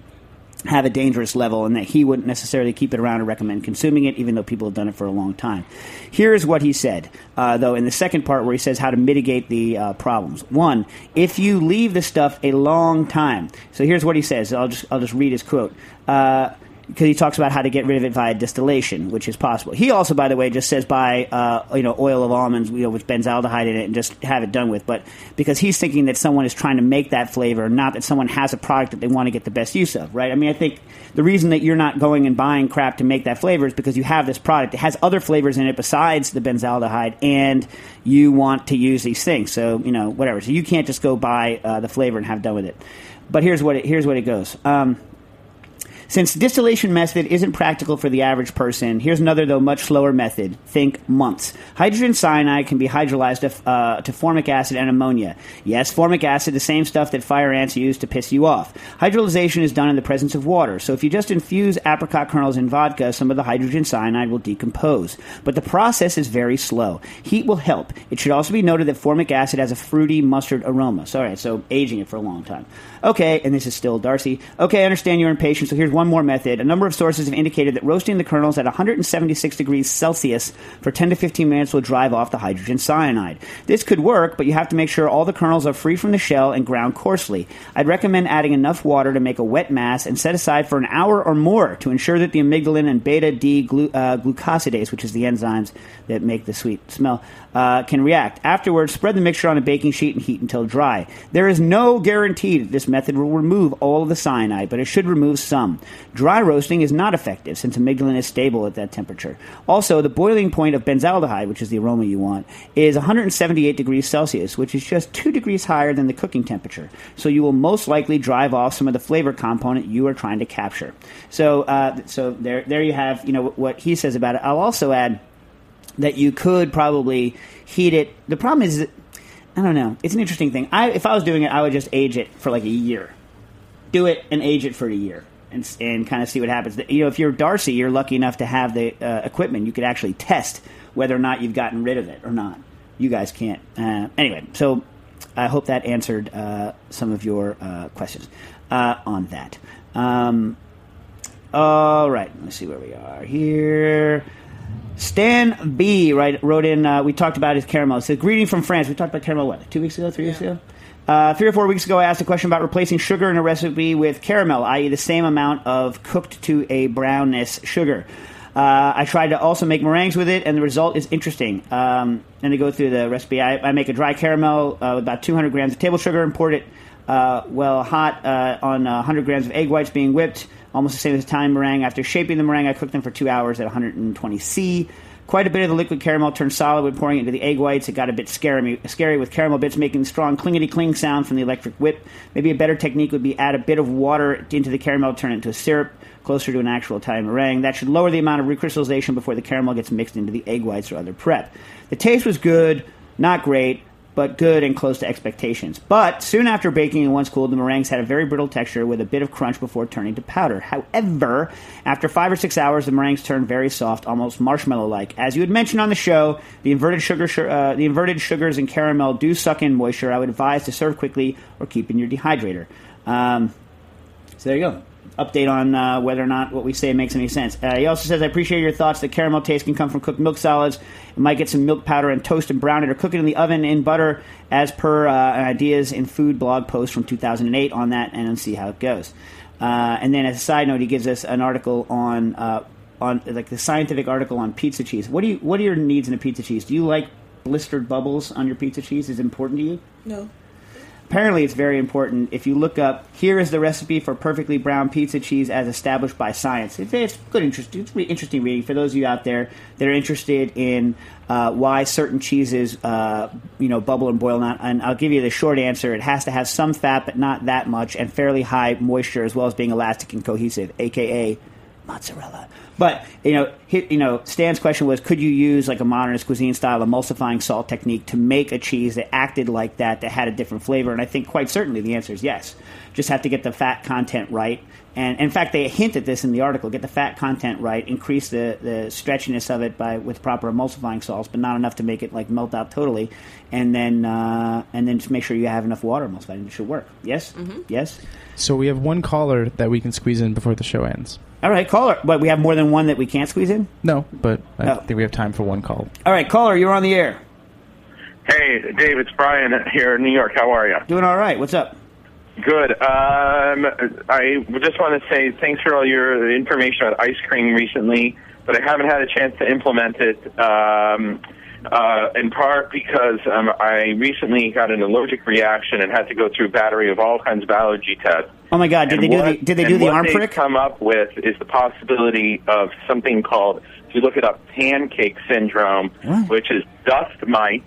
have a dangerous level and that he wouldn't necessarily keep it around or recommend consuming it, even though people have done it for a long time. Here's what he said, uh, though, in the second part where he says how to mitigate the uh, problems. One, if you leave the stuff a long time. So here's what he says. I'll just, I'll just read his quote. Uh, because he talks about how to get rid of it via distillation, which is possible. He also, by the way, just says buy uh, you know oil of almonds, you know, with benzaldehyde in it, and just have it done with. But because he's thinking that someone is trying to make that flavor, not that someone has a product that they want to get the best use of, right? I mean, I think the reason that you're not going and buying crap to make that flavor is because you have this product. It has other flavors in it besides the benzaldehyde, and you want to use these things. So you know, whatever. So you can't just go buy uh, the flavor and have done with it. But here's what it, here's what it goes. Um, since distillation method isn't practical for the average person, here's another, though much slower method. Think months. Hydrogen cyanide can be hydrolyzed to, uh, to formic acid and ammonia. Yes, formic acid, the same stuff that fire ants use to piss you off. Hydrolyzation is done in the presence of water, so if you just infuse apricot kernels in vodka, some of the hydrogen cyanide will decompose. But the process is very slow. Heat will help. It should also be noted that formic acid has a fruity mustard aroma. So, right, so aging it for a long time. Okay, and this is still Darcy. Okay, I understand you're impatient, so here's one more method. A number of sources have indicated that roasting the kernels at 176 degrees Celsius for 10 to 15 minutes will drive off the hydrogen cyanide. This could work, but you have to make sure all the kernels are free from the shell and ground coarsely. I'd recommend adding enough water to make a wet mass and set aside for an hour or more to ensure that the amygdalin and beta D glu- uh, glucosidase, which is the enzymes that make the sweet smell, uh, can react. Afterwards, spread the mixture on a baking sheet and heat until dry. There is no guarantee that this method will remove all of the cyanide, but it should remove some. Dry roasting is not effective since amygdalin is stable at that temperature. Also, the boiling point of benzaldehyde, which is the aroma you want, is 178 degrees Celsius, which is just 2 degrees higher than the cooking temperature. So you will most likely drive off some of the flavor component you are trying to capture. So, uh, so there, there you have, you know, what he says about it. I'll also add that you could probably heat it. The problem is, I don't know. It's an interesting thing. I, if I was doing it, I would just age it for like a year. Do it and age it for a year. And, and kind of see what happens. You know, if you're Darcy, you're lucky enough to have the uh, equipment. You could actually test whether or not you've gotten rid of it or not. You guys can't. Uh, anyway, so I hope that answered uh, some of your uh, questions uh, on that. Um, all right, let's see where we are here. Stan B right, wrote in. Uh, we talked about his caramel. It says, "Greeting from France." We talked about caramel what two weeks ago, three weeks ago. Uh, three or four weeks ago, I asked a question about replacing sugar in a recipe with caramel, i.e., the same amount of cooked to a brownness sugar. Uh, I tried to also make meringues with it, and the result is interesting. Um, and to go through the recipe, I, I make a dry caramel uh, with about 200 grams of table sugar and poured it uh, well hot uh, on uh, 100 grams of egg whites being whipped, almost the same as Italian meringue. After shaping the meringue, I cooked them for two hours at 120 C. Quite a bit of the liquid caramel turned solid when pouring it into the egg whites. It got a bit scary, scary with caramel bits making strong clingety cling sound from the electric whip. Maybe a better technique would be add a bit of water into the caramel, turn it into a syrup closer to an actual Italian meringue. That should lower the amount of recrystallization before the caramel gets mixed into the egg whites or other prep. The taste was good, not great, but good and close to expectations. But soon after baking and once cooled, the meringues had a very brittle texture with a bit of crunch before turning to powder. However, after five or six hours, the meringues turned very soft, almost marshmallow-like. As you had mentioned on the show, the inverted sugar, uh, the inverted sugars and caramel do suck in moisture. I would advise to serve quickly or keep in your dehydrator. Um, so there you go. Update on uh, whether or not what we say makes any sense. Uh, he also says, I appreciate your thoughts. The caramel taste can come from cooked milk solids. Might get some milk powder and toast and brown it or cook it in the oven in butter as per uh, an ideas in food blog post from 2008 on that and see how it goes. Uh, and then as a side note, he gives us an article on uh, on like the scientific article on pizza cheese. What do you what are your needs in a pizza cheese? Do you like blistered bubbles on your pizza cheese? Is it important to you? No. Apparently, it's very important. If you look up, here is the recipe for perfectly brown pizza cheese as established by science. It's, it's good, interest, it's re- interesting reading for those of you out there that are interested in uh, why certain cheeses, uh, you know, bubble and boil. Not, and I'll give you the short answer: it has to have some fat, but not that much, and fairly high moisture, as well as being elastic and cohesive, aka mozzarella. But you know, he, you know, Stan's question was: Could you use like a modernist cuisine style emulsifying salt technique to make a cheese that acted like that, that had a different flavor? And I think quite certainly the answer is yes. Just have to get the fat content right. And in fact, they hint at this in the article: get the fat content right, increase the, the stretchiness of it by with proper emulsifying salts, but not enough to make it like melt out totally. And then uh, and then just make sure you have enough water emulsifying. It should work. Yes, yes. So we have one caller that we can squeeze in before the show ends. All right, caller. But we have more than one that we can't squeeze in. No, but I Oh. think we have time for one call. All right, caller, you're on the air. Hey, Dave, it's Brian here in New York. How are you? Doing all right. What's up? Good. Um, I just want to say thanks for all your information on ice cream recently, but I haven't had a chance to implement it. Um, uh, in part because um, I recently got an allergic reaction and had to go through a battery of all kinds of allergy tests. Oh my God! Did And they do what- the Did they do the what arm they've prick? come up with is the possibility of something called, if you look it up, pancake syndrome, which is dust mite.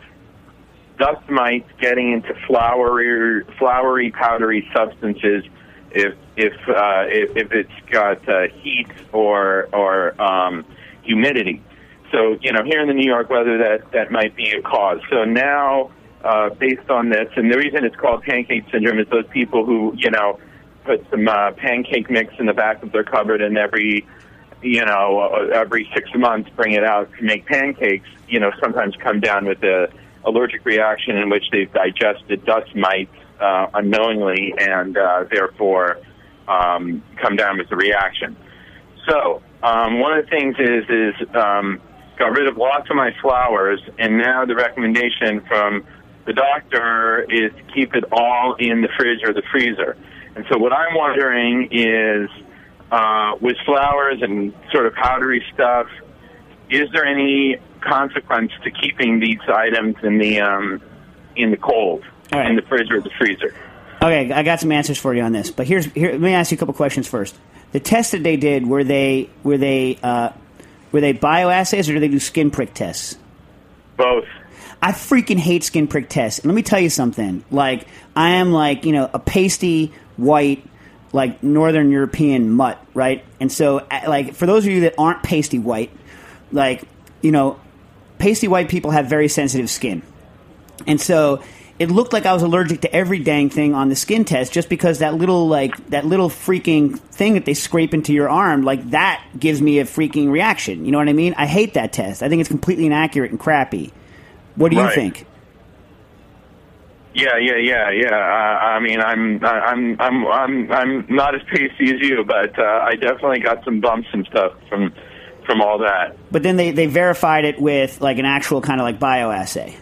Dust mites getting into floury, floury, powdery substances. If if uh, if, if it's got uh, heat or or um, humidity, so you know here in the New York weather that that might be a cause. So now, uh, based on this, and the reason it's called pancake syndrome is those people who you know put some uh, pancake mix in the back of their cupboard and every you know uh, every six months bring it out to make pancakes. You know sometimes come down with a allergic reaction in which they've digested dust mites uh, unknowingly and uh, therefore um, come down with the reaction. So um, one of the things is is um, got rid of lots of my flours, and now the recommendation from the doctor is to keep it all in the fridge or the freezer. And so what I'm wondering is, uh, with flours and sort of powdery stuff, is there any consequence to keeping these items in the um, in the cold, right. in the fridge or the freezer? Okay, I got some answers for you on this, but here's here. Let me ask you a couple questions first. The tests that they did were they were they uh, were they bioassays or did they do skin prick tests? Both. I freaking hate skin prick tests. And let me tell you something. Like I am like you know a pasty white like Northern European mutt, right? And so like for those of you that aren't pasty white, like you know, pasty white people have very sensitive skin. And so it looked like I was allergic to every dang thing on the skin test just because that little like that little freaking thing that they scrape into your arm like that gives me a freaking reaction. You know what I mean? I hate that test. I think it's completely inaccurate and crappy. What do you think? Yeah, yeah, yeah, yeah. Uh, I mean, I'm, I'm, I'm, I'm, I'm not as pasty as you, but uh, I definitely got some bumps and stuff from, from all that. But then they, they verified it with like an actual kind of like bioassay.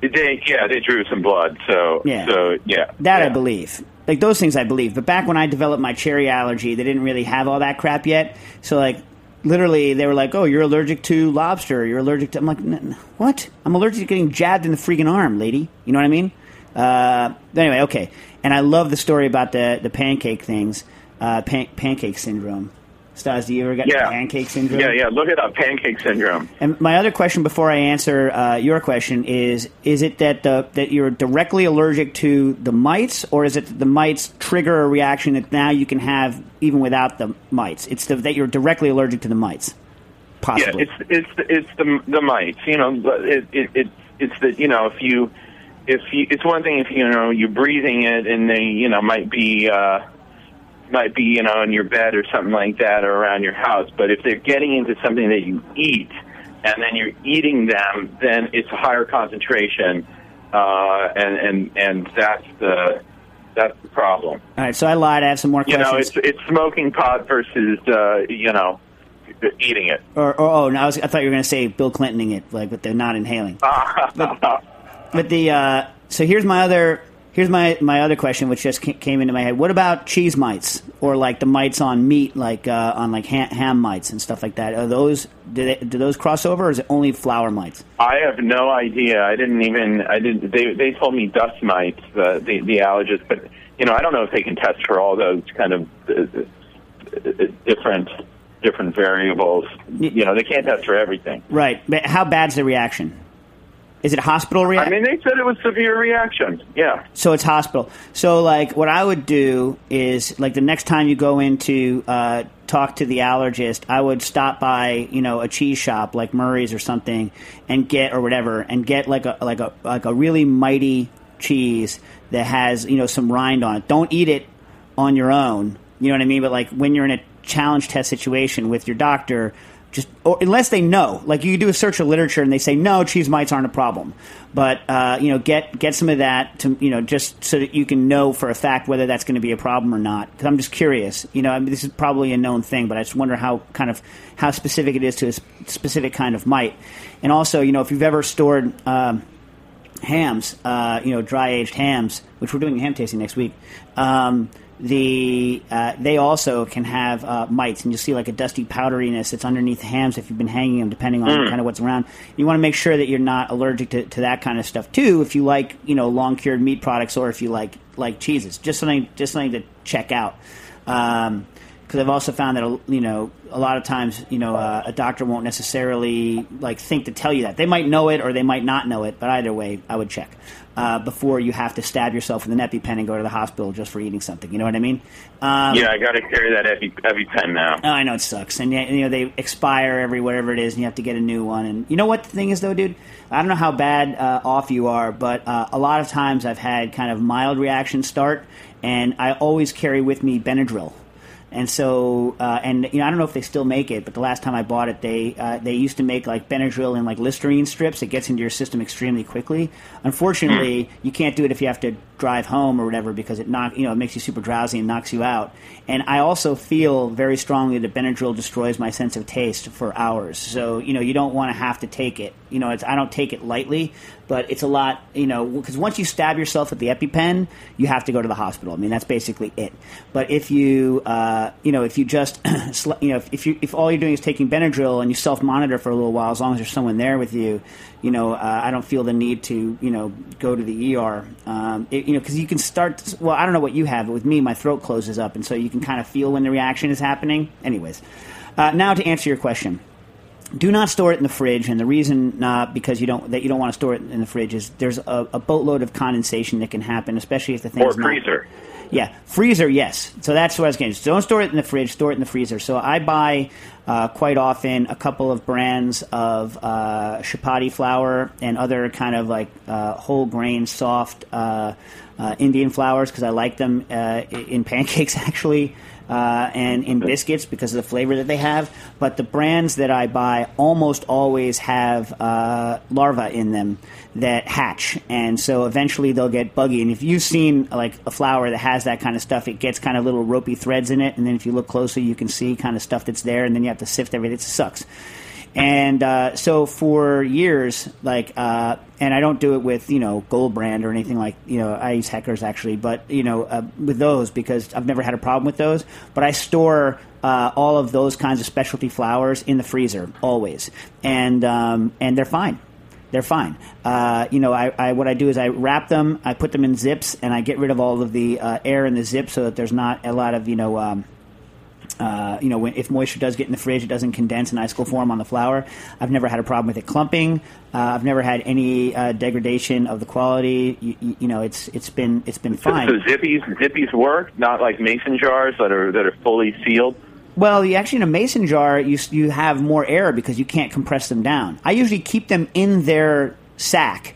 They, yeah, they drew some blood. So, Yeah. so yeah. That I believe. Like those things I believe. But back when I developed my cherry allergy, they didn't really have all that crap yet. So like literally they were like, "Oh, you're allergic to lobster. You're allergic to." I'm like, "N- n- "What? I'm allergic to getting jabbed in the freaking arm, lady." You know what I mean? Uh, anyway, okay. And I love the story about the the pancake things, uh, pan- pancake syndrome. Stas, do you ever get Yeah. pancake syndrome? Yeah, yeah. Look it up, pancake syndrome. And my other question before I answer uh, your question is: Is it that the, that you're directly allergic to the mites, or is it that the mites trigger a reaction that now you can have even without the mites? It's the, that you're directly allergic to the mites, possibly. Yeah, it's it's it's the the mites. You know, it it, it it's that you know if you if you it's one thing if you know you're breathing it and they you know might be uh might be you know in your bed or something like that or around your house, but if they're getting into something that you eat and then you're eating them, then it's a higher concentration, uh, and and and that's the that's the problem. All right, so I lied. I have some more questions. You know, it's it's smoking pot versus uh, you know eating it. or, or oh, no, I, was, I thought you were going to say Bill Clintoning it, like, but they're not inhaling. But the uh, so here's my other here's my my other question, which just came into my head. What about cheese mites or like the mites on meat, like uh, on like ham, ham mites and stuff like that? Are those do, they, do those cross over, or is it only flour mites? I have no idea. I didn't even. I didn't. They they told me dust mites, the the, the allergist, but you know I don't know if they can test for all those kind of uh, uh, different different variables. You know they can't test for everything. Right. But how bad's the reaction? Is it hospital reaction? I mean, they said it was severe reaction. Yeah. So it's hospital. So like what I would do is like the next time you go in to uh, talk to the allergist, I would stop by you know a cheese shop like Murray's or something and get or whatever and get like a like a like a really mighty cheese that has you know some rind on it. Don't eat it on your own. You know what I mean? But like when you're in a challenge test situation with your doctor, just or unless they know, like you do a search of literature and they say no, cheese mites aren't a problem. But uh, you know, get get some of that to you know just so that you can know for a fact whether that's going to be a problem or not. Because I'm just curious. You know, I mean, this is probably a known thing, but I just wonder how kind of how specific it is to a specific kind of mite. And also, you know, if you've ever stored. Um, hams, uh, you know, dry aged hams, which we're doing ham tasting next week. Um, the uh, they also can have uh, mites, and you'll see like a dusty powderiness that's underneath the hams if you've been hanging them, depending on Mm. kind of what's around. You want to make sure that you're not allergic to, to that kind of stuff too. If you like, you know, long cured meat products, or if you like like cheeses, just something just something to check out. Um, because I've also found that you know a lot of times you know uh, a doctor won't necessarily like think to tell you that they might know it or they might not know it, but either way, I would check uh, before you have to stab yourself with an EpiPen and go to the hospital just for eating something. You know what I mean? Um, yeah, I got to carry that heavy heavy pen now. Oh, I know it sucks, and you know they expire every whatever it is, and you have to get a new one. And you know what the thing is, though, dude, I don't know how bad uh, off you are, but uh, a lot of times I've had kind of mild reactions start, and I always carry with me Benadryl. And so, uh, and you know, I don't know if they still make it, but the last time I bought it, they uh, they used to make like Benadryl in like Listerine strips. It gets into your system extremely quickly. Unfortunately, you can't do it if you have to drive home or whatever because it knock you know it makes you super drowsy and knocks you out. And I also feel very strongly that Benadryl destroys my sense of taste for hours. So you know, you don't want to have to take it. You know, it's I don't take it lightly, but it's a lot. You know, because once you stab yourself with the EpiPen, you have to go to the hospital. I mean, that's basically it. But if you, uh, you know, if you just, you know, if, if you if all you're doing is taking Benadryl and you self monitor for a little while, as long as there's someone there with you, you know, uh, I don't feel the need to, you know, go to the ER. Um, it, you know, because you can start. Well, I don't know what you have, but with me, my throat closes up, and so you can kind of feel when the reaction is happening. Anyways, uh, now to answer your question do not store it in the fridge and the reason not because you don't that you don't want to store it in the fridge is there's a, a boatload of condensation that can happen especially if the thing's Or not- freezer. yeah, freezer, yes. So that's what I was getting. So don't store it in the fridge. Store it in the freezer. So I buy uh, quite often a couple of brands of uh, chapati flour and other kind of like uh, whole grain, soft uh, uh, Indian flours because I like them uh, in pancakes actually. Uh, and in biscuits because of the flavor that they have. But the brands that I buy almost always have uh, larvae in them that hatch, and so eventually they'll get buggy. And if you've seen like a flour that has that kind of stuff, it gets kind of little ropey threads in it, and then if you look closely, you can see kind of stuff that's there, and then you have to sift everything. It sucks. And uh, so for years, like, uh, and I don't do it with you know Gold Brand or anything like you know I use Heckers actually, but you know uh, with those because I've never had a problem with those. But I store uh, all of those kinds of specialty flours in the freezer always, and um, and they're fine. They're fine. Uh, you know, I, I what I do is I wrap them, I put them in zips, and I get rid of all of the uh, air in the zip so that there's not a lot of you know. Um, uh, you know, when, if moisture does get in the fridge, it doesn't condense in icicle form on the flour. I've never had a problem with it clumping. Uh, I've never had any uh, degradation of the quality. You, you, you know, it's it's been it's been fine. so zippies zippies work, not like mason jars that are that are fully sealed. Well, you actually in a mason jar, you you have more air because you can't compress them down. I usually keep them in their sack,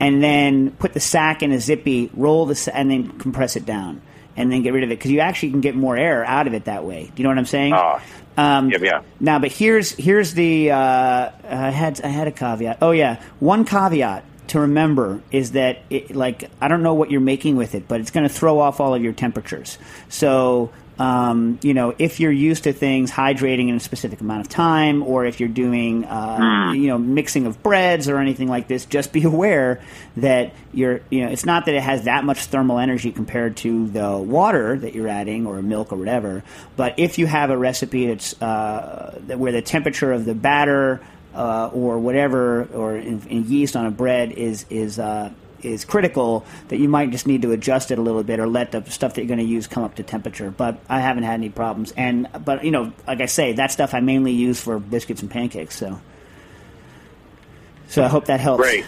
and then put the sack in a zippy, roll the and then compress it down, and then get rid of it because you actually can get more air out of it that way. Do you know what I'm saying? Ah. Um, yeah, yeah. Now, but here's here's the uh, I had I had a caveat. Oh yeah, one caveat to remember is that it, like I don't know what you're making with it, but it's going to throw off all of your temperatures. So. Um, you know, if you're used to things hydrating in a specific amount of time, or if you're doing, uh, you know, mixing of breads or anything like this, just be aware that you're, you know, it's not that it has that much thermal energy compared to the water that you're adding or milk or whatever. But if you have a recipe that's uh, that where the temperature of the batter uh, or whatever, or in, in yeast on a bread is is uh, is critical, that you might just need to adjust it a little bit or let the stuff that you're going to use come up to temperature. But I haven't had any problems. And but you know, like I say, that stuff I mainly use for biscuits and pancakes. So so I hope that helps. Great.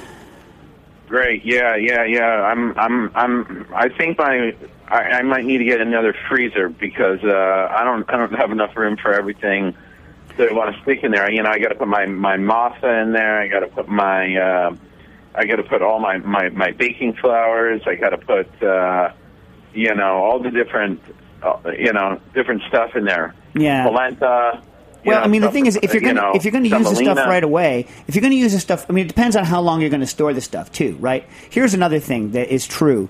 Great. Yeah, yeah, yeah. I'm, I'm, I'm. I think my, I, I might need to get another freezer because uh, I don't, I don't have enough room for everything that I want to stick in there. You know, I got to put my my masa in there. I got to put my, uh, I got to put all my my my baking flours. I got to put, uh, you know, all the different, uh, you know, different stuff in there. Yeah. Polenta. Well, know, I mean, the thing is, if you're gonna know, if you're gonna use the stuff right away, if you're gonna use the stuff, I mean, it depends on how long you're gonna store the stuff too, right? Here's another thing that is true.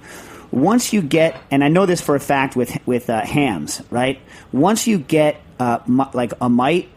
Once you get, and I know this for a fact with with uh, hams, right? Once you get uh, like a mite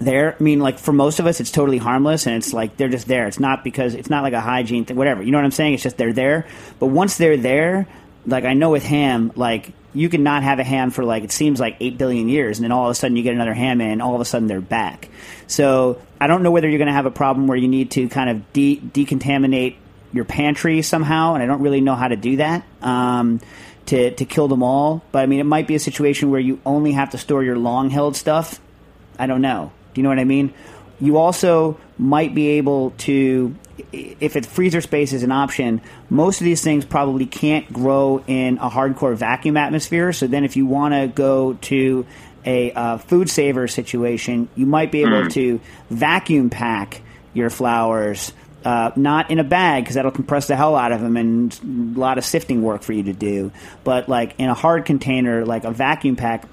there, I mean, like for most of us, it's totally harmless, and it's like they're just there. It's not because it's not like a hygiene thing, whatever. You know what I'm saying? It's just they're there. But once they're there, like I know with ham, like you can not have a ham for like it seems like eight billion years, and then all of a sudden you get another ham in, and all of a sudden they're back. So I don't know whether you're going to have a problem where you need to kind of de- decontaminate your pantry somehow, and I don't really know how to do that. Um, to, to kill them all, but I mean, it might be a situation where you only have to store your long held stuff I don't know. Do you know what I mean? You also might be able to, if it's freezer space is an option, most of these things probably can't grow in a hardcore vacuum atmosphere. So then, if you want to go to a uh, food saver situation, you might be able Mm. to vacuum pack your flours. Uh, not in a bag because that'll compress the hell out of them and a lot of sifting work for you to do. But like in a hard container, like a vacuum pack,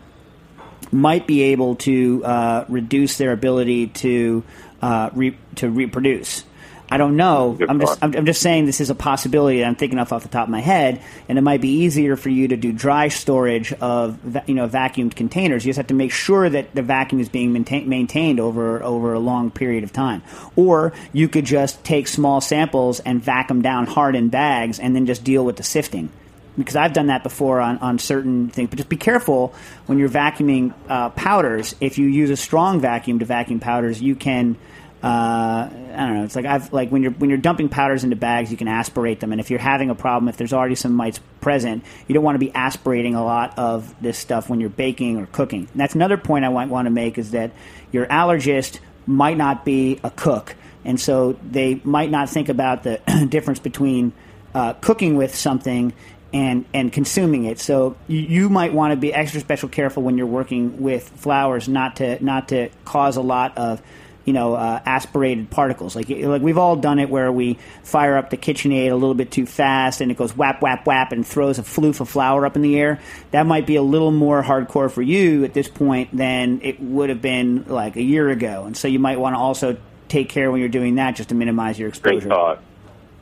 might be able to uh, reduce their ability to uh, re- to reproduce. I don't know. I'm just I'm, I'm just saying this is a possibility that I'm thinking of off the top of my head, and it might be easier for you to do dry storage of you know vacuumed containers. You just have to make sure that the vacuum is being maintain- maintained over over a long period of time. Or you could just take small samples and vacuum down hard in bags, and then just deal with the sifting because I've done that before on, on certain things. But just be careful when you're vacuuming uh, powders. If you use a strong vacuum to vacuum powders, you can. Uh, I don't know. It's like I've like when you're when you're dumping powders into bags, you can aspirate them, and if you're having a problem, if there's already some mites present, you don't want to be aspirating a lot of this stuff when you're baking or cooking. And that's another point I want, want to make is that your allergist might not be a cook, and so they might not think about the difference between uh, cooking with something and and consuming it. So you, you might want to be extra special careful when you're working with flours, not to not to cause a lot of you know, uh, aspirated particles. Like, like we've all done it where we fire up the KitchenAid a little bit too fast and it goes whap, whap, whap and throws a floof of flour up in the air. That might be a little more hardcore for you at this point than it would have been like a year ago. And so you might want to also take care when you're doing that just to minimize your exposure. Great thought.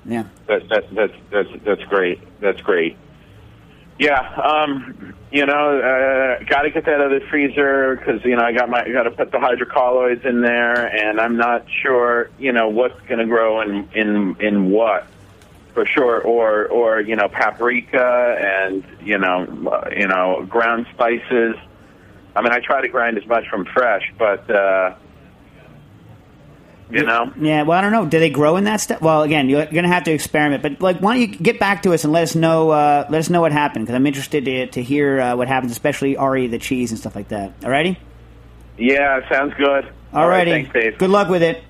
Yeah. That, that, that's that's that's great. That's great. Yeah, um, you know, uh, got to get that other freezer because you know I got my got to put the hydrocolloids in there, and I'm not sure you know what's going to grow in in in what for sure, or or you know paprika and you know uh, you know ground spices. I mean, I try to grind as much from fresh, but uh, you know. Yeah, well, I don't know. Do they grow in that stuff? Well, again, you're going to have to experiment. But like, why don't you get back to us and let us know? Uh, let us know what happened because I'm interested to, to hear uh, what happens, especially Ari the cheese and stuff like that. Alrighty. Yeah, sounds good. Alrighty. right, thanks, Dave. Good luck with it.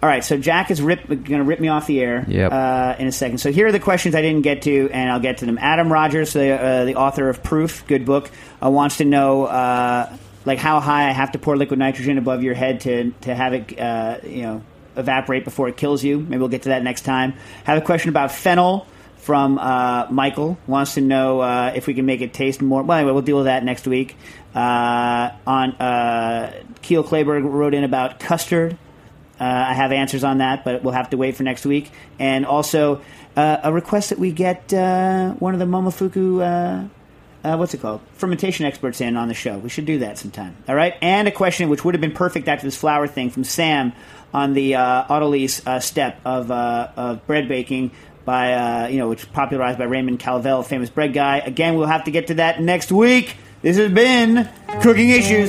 All right, so Jack is going to rip me off the air Yep. uh, in a second. So here are the questions I didn't get to, and I'll get to them. Adam Rogers, the, uh, the author of Proof, good book, uh, wants to know uh, like how high I have to pour liquid nitrogen above your head to to have it uh, you know evaporate before it kills you. Maybe we'll get to that next time. Have a question about fennel from uh, Michael wants to know uh, if we can make it taste more. Well, anyway, we'll deal with that next week. Uh, on uh, Keel Clayberg wrote in about custard. Uh, I have answers on that, but we'll have to wait for next week. And also uh, a request that we get one of the Momofuku. Uh, what's it called? Fermentation experts in on the show. We should do that sometime. All right. And a question which would have been perfect after this flour thing from Sam on the uh, autolyse uh, step of, uh, of bread baking by uh, you know which popularized by Raymond Calvel, famous bread guy. Again, we'll have to get to that next week. This has been Cooking Issues.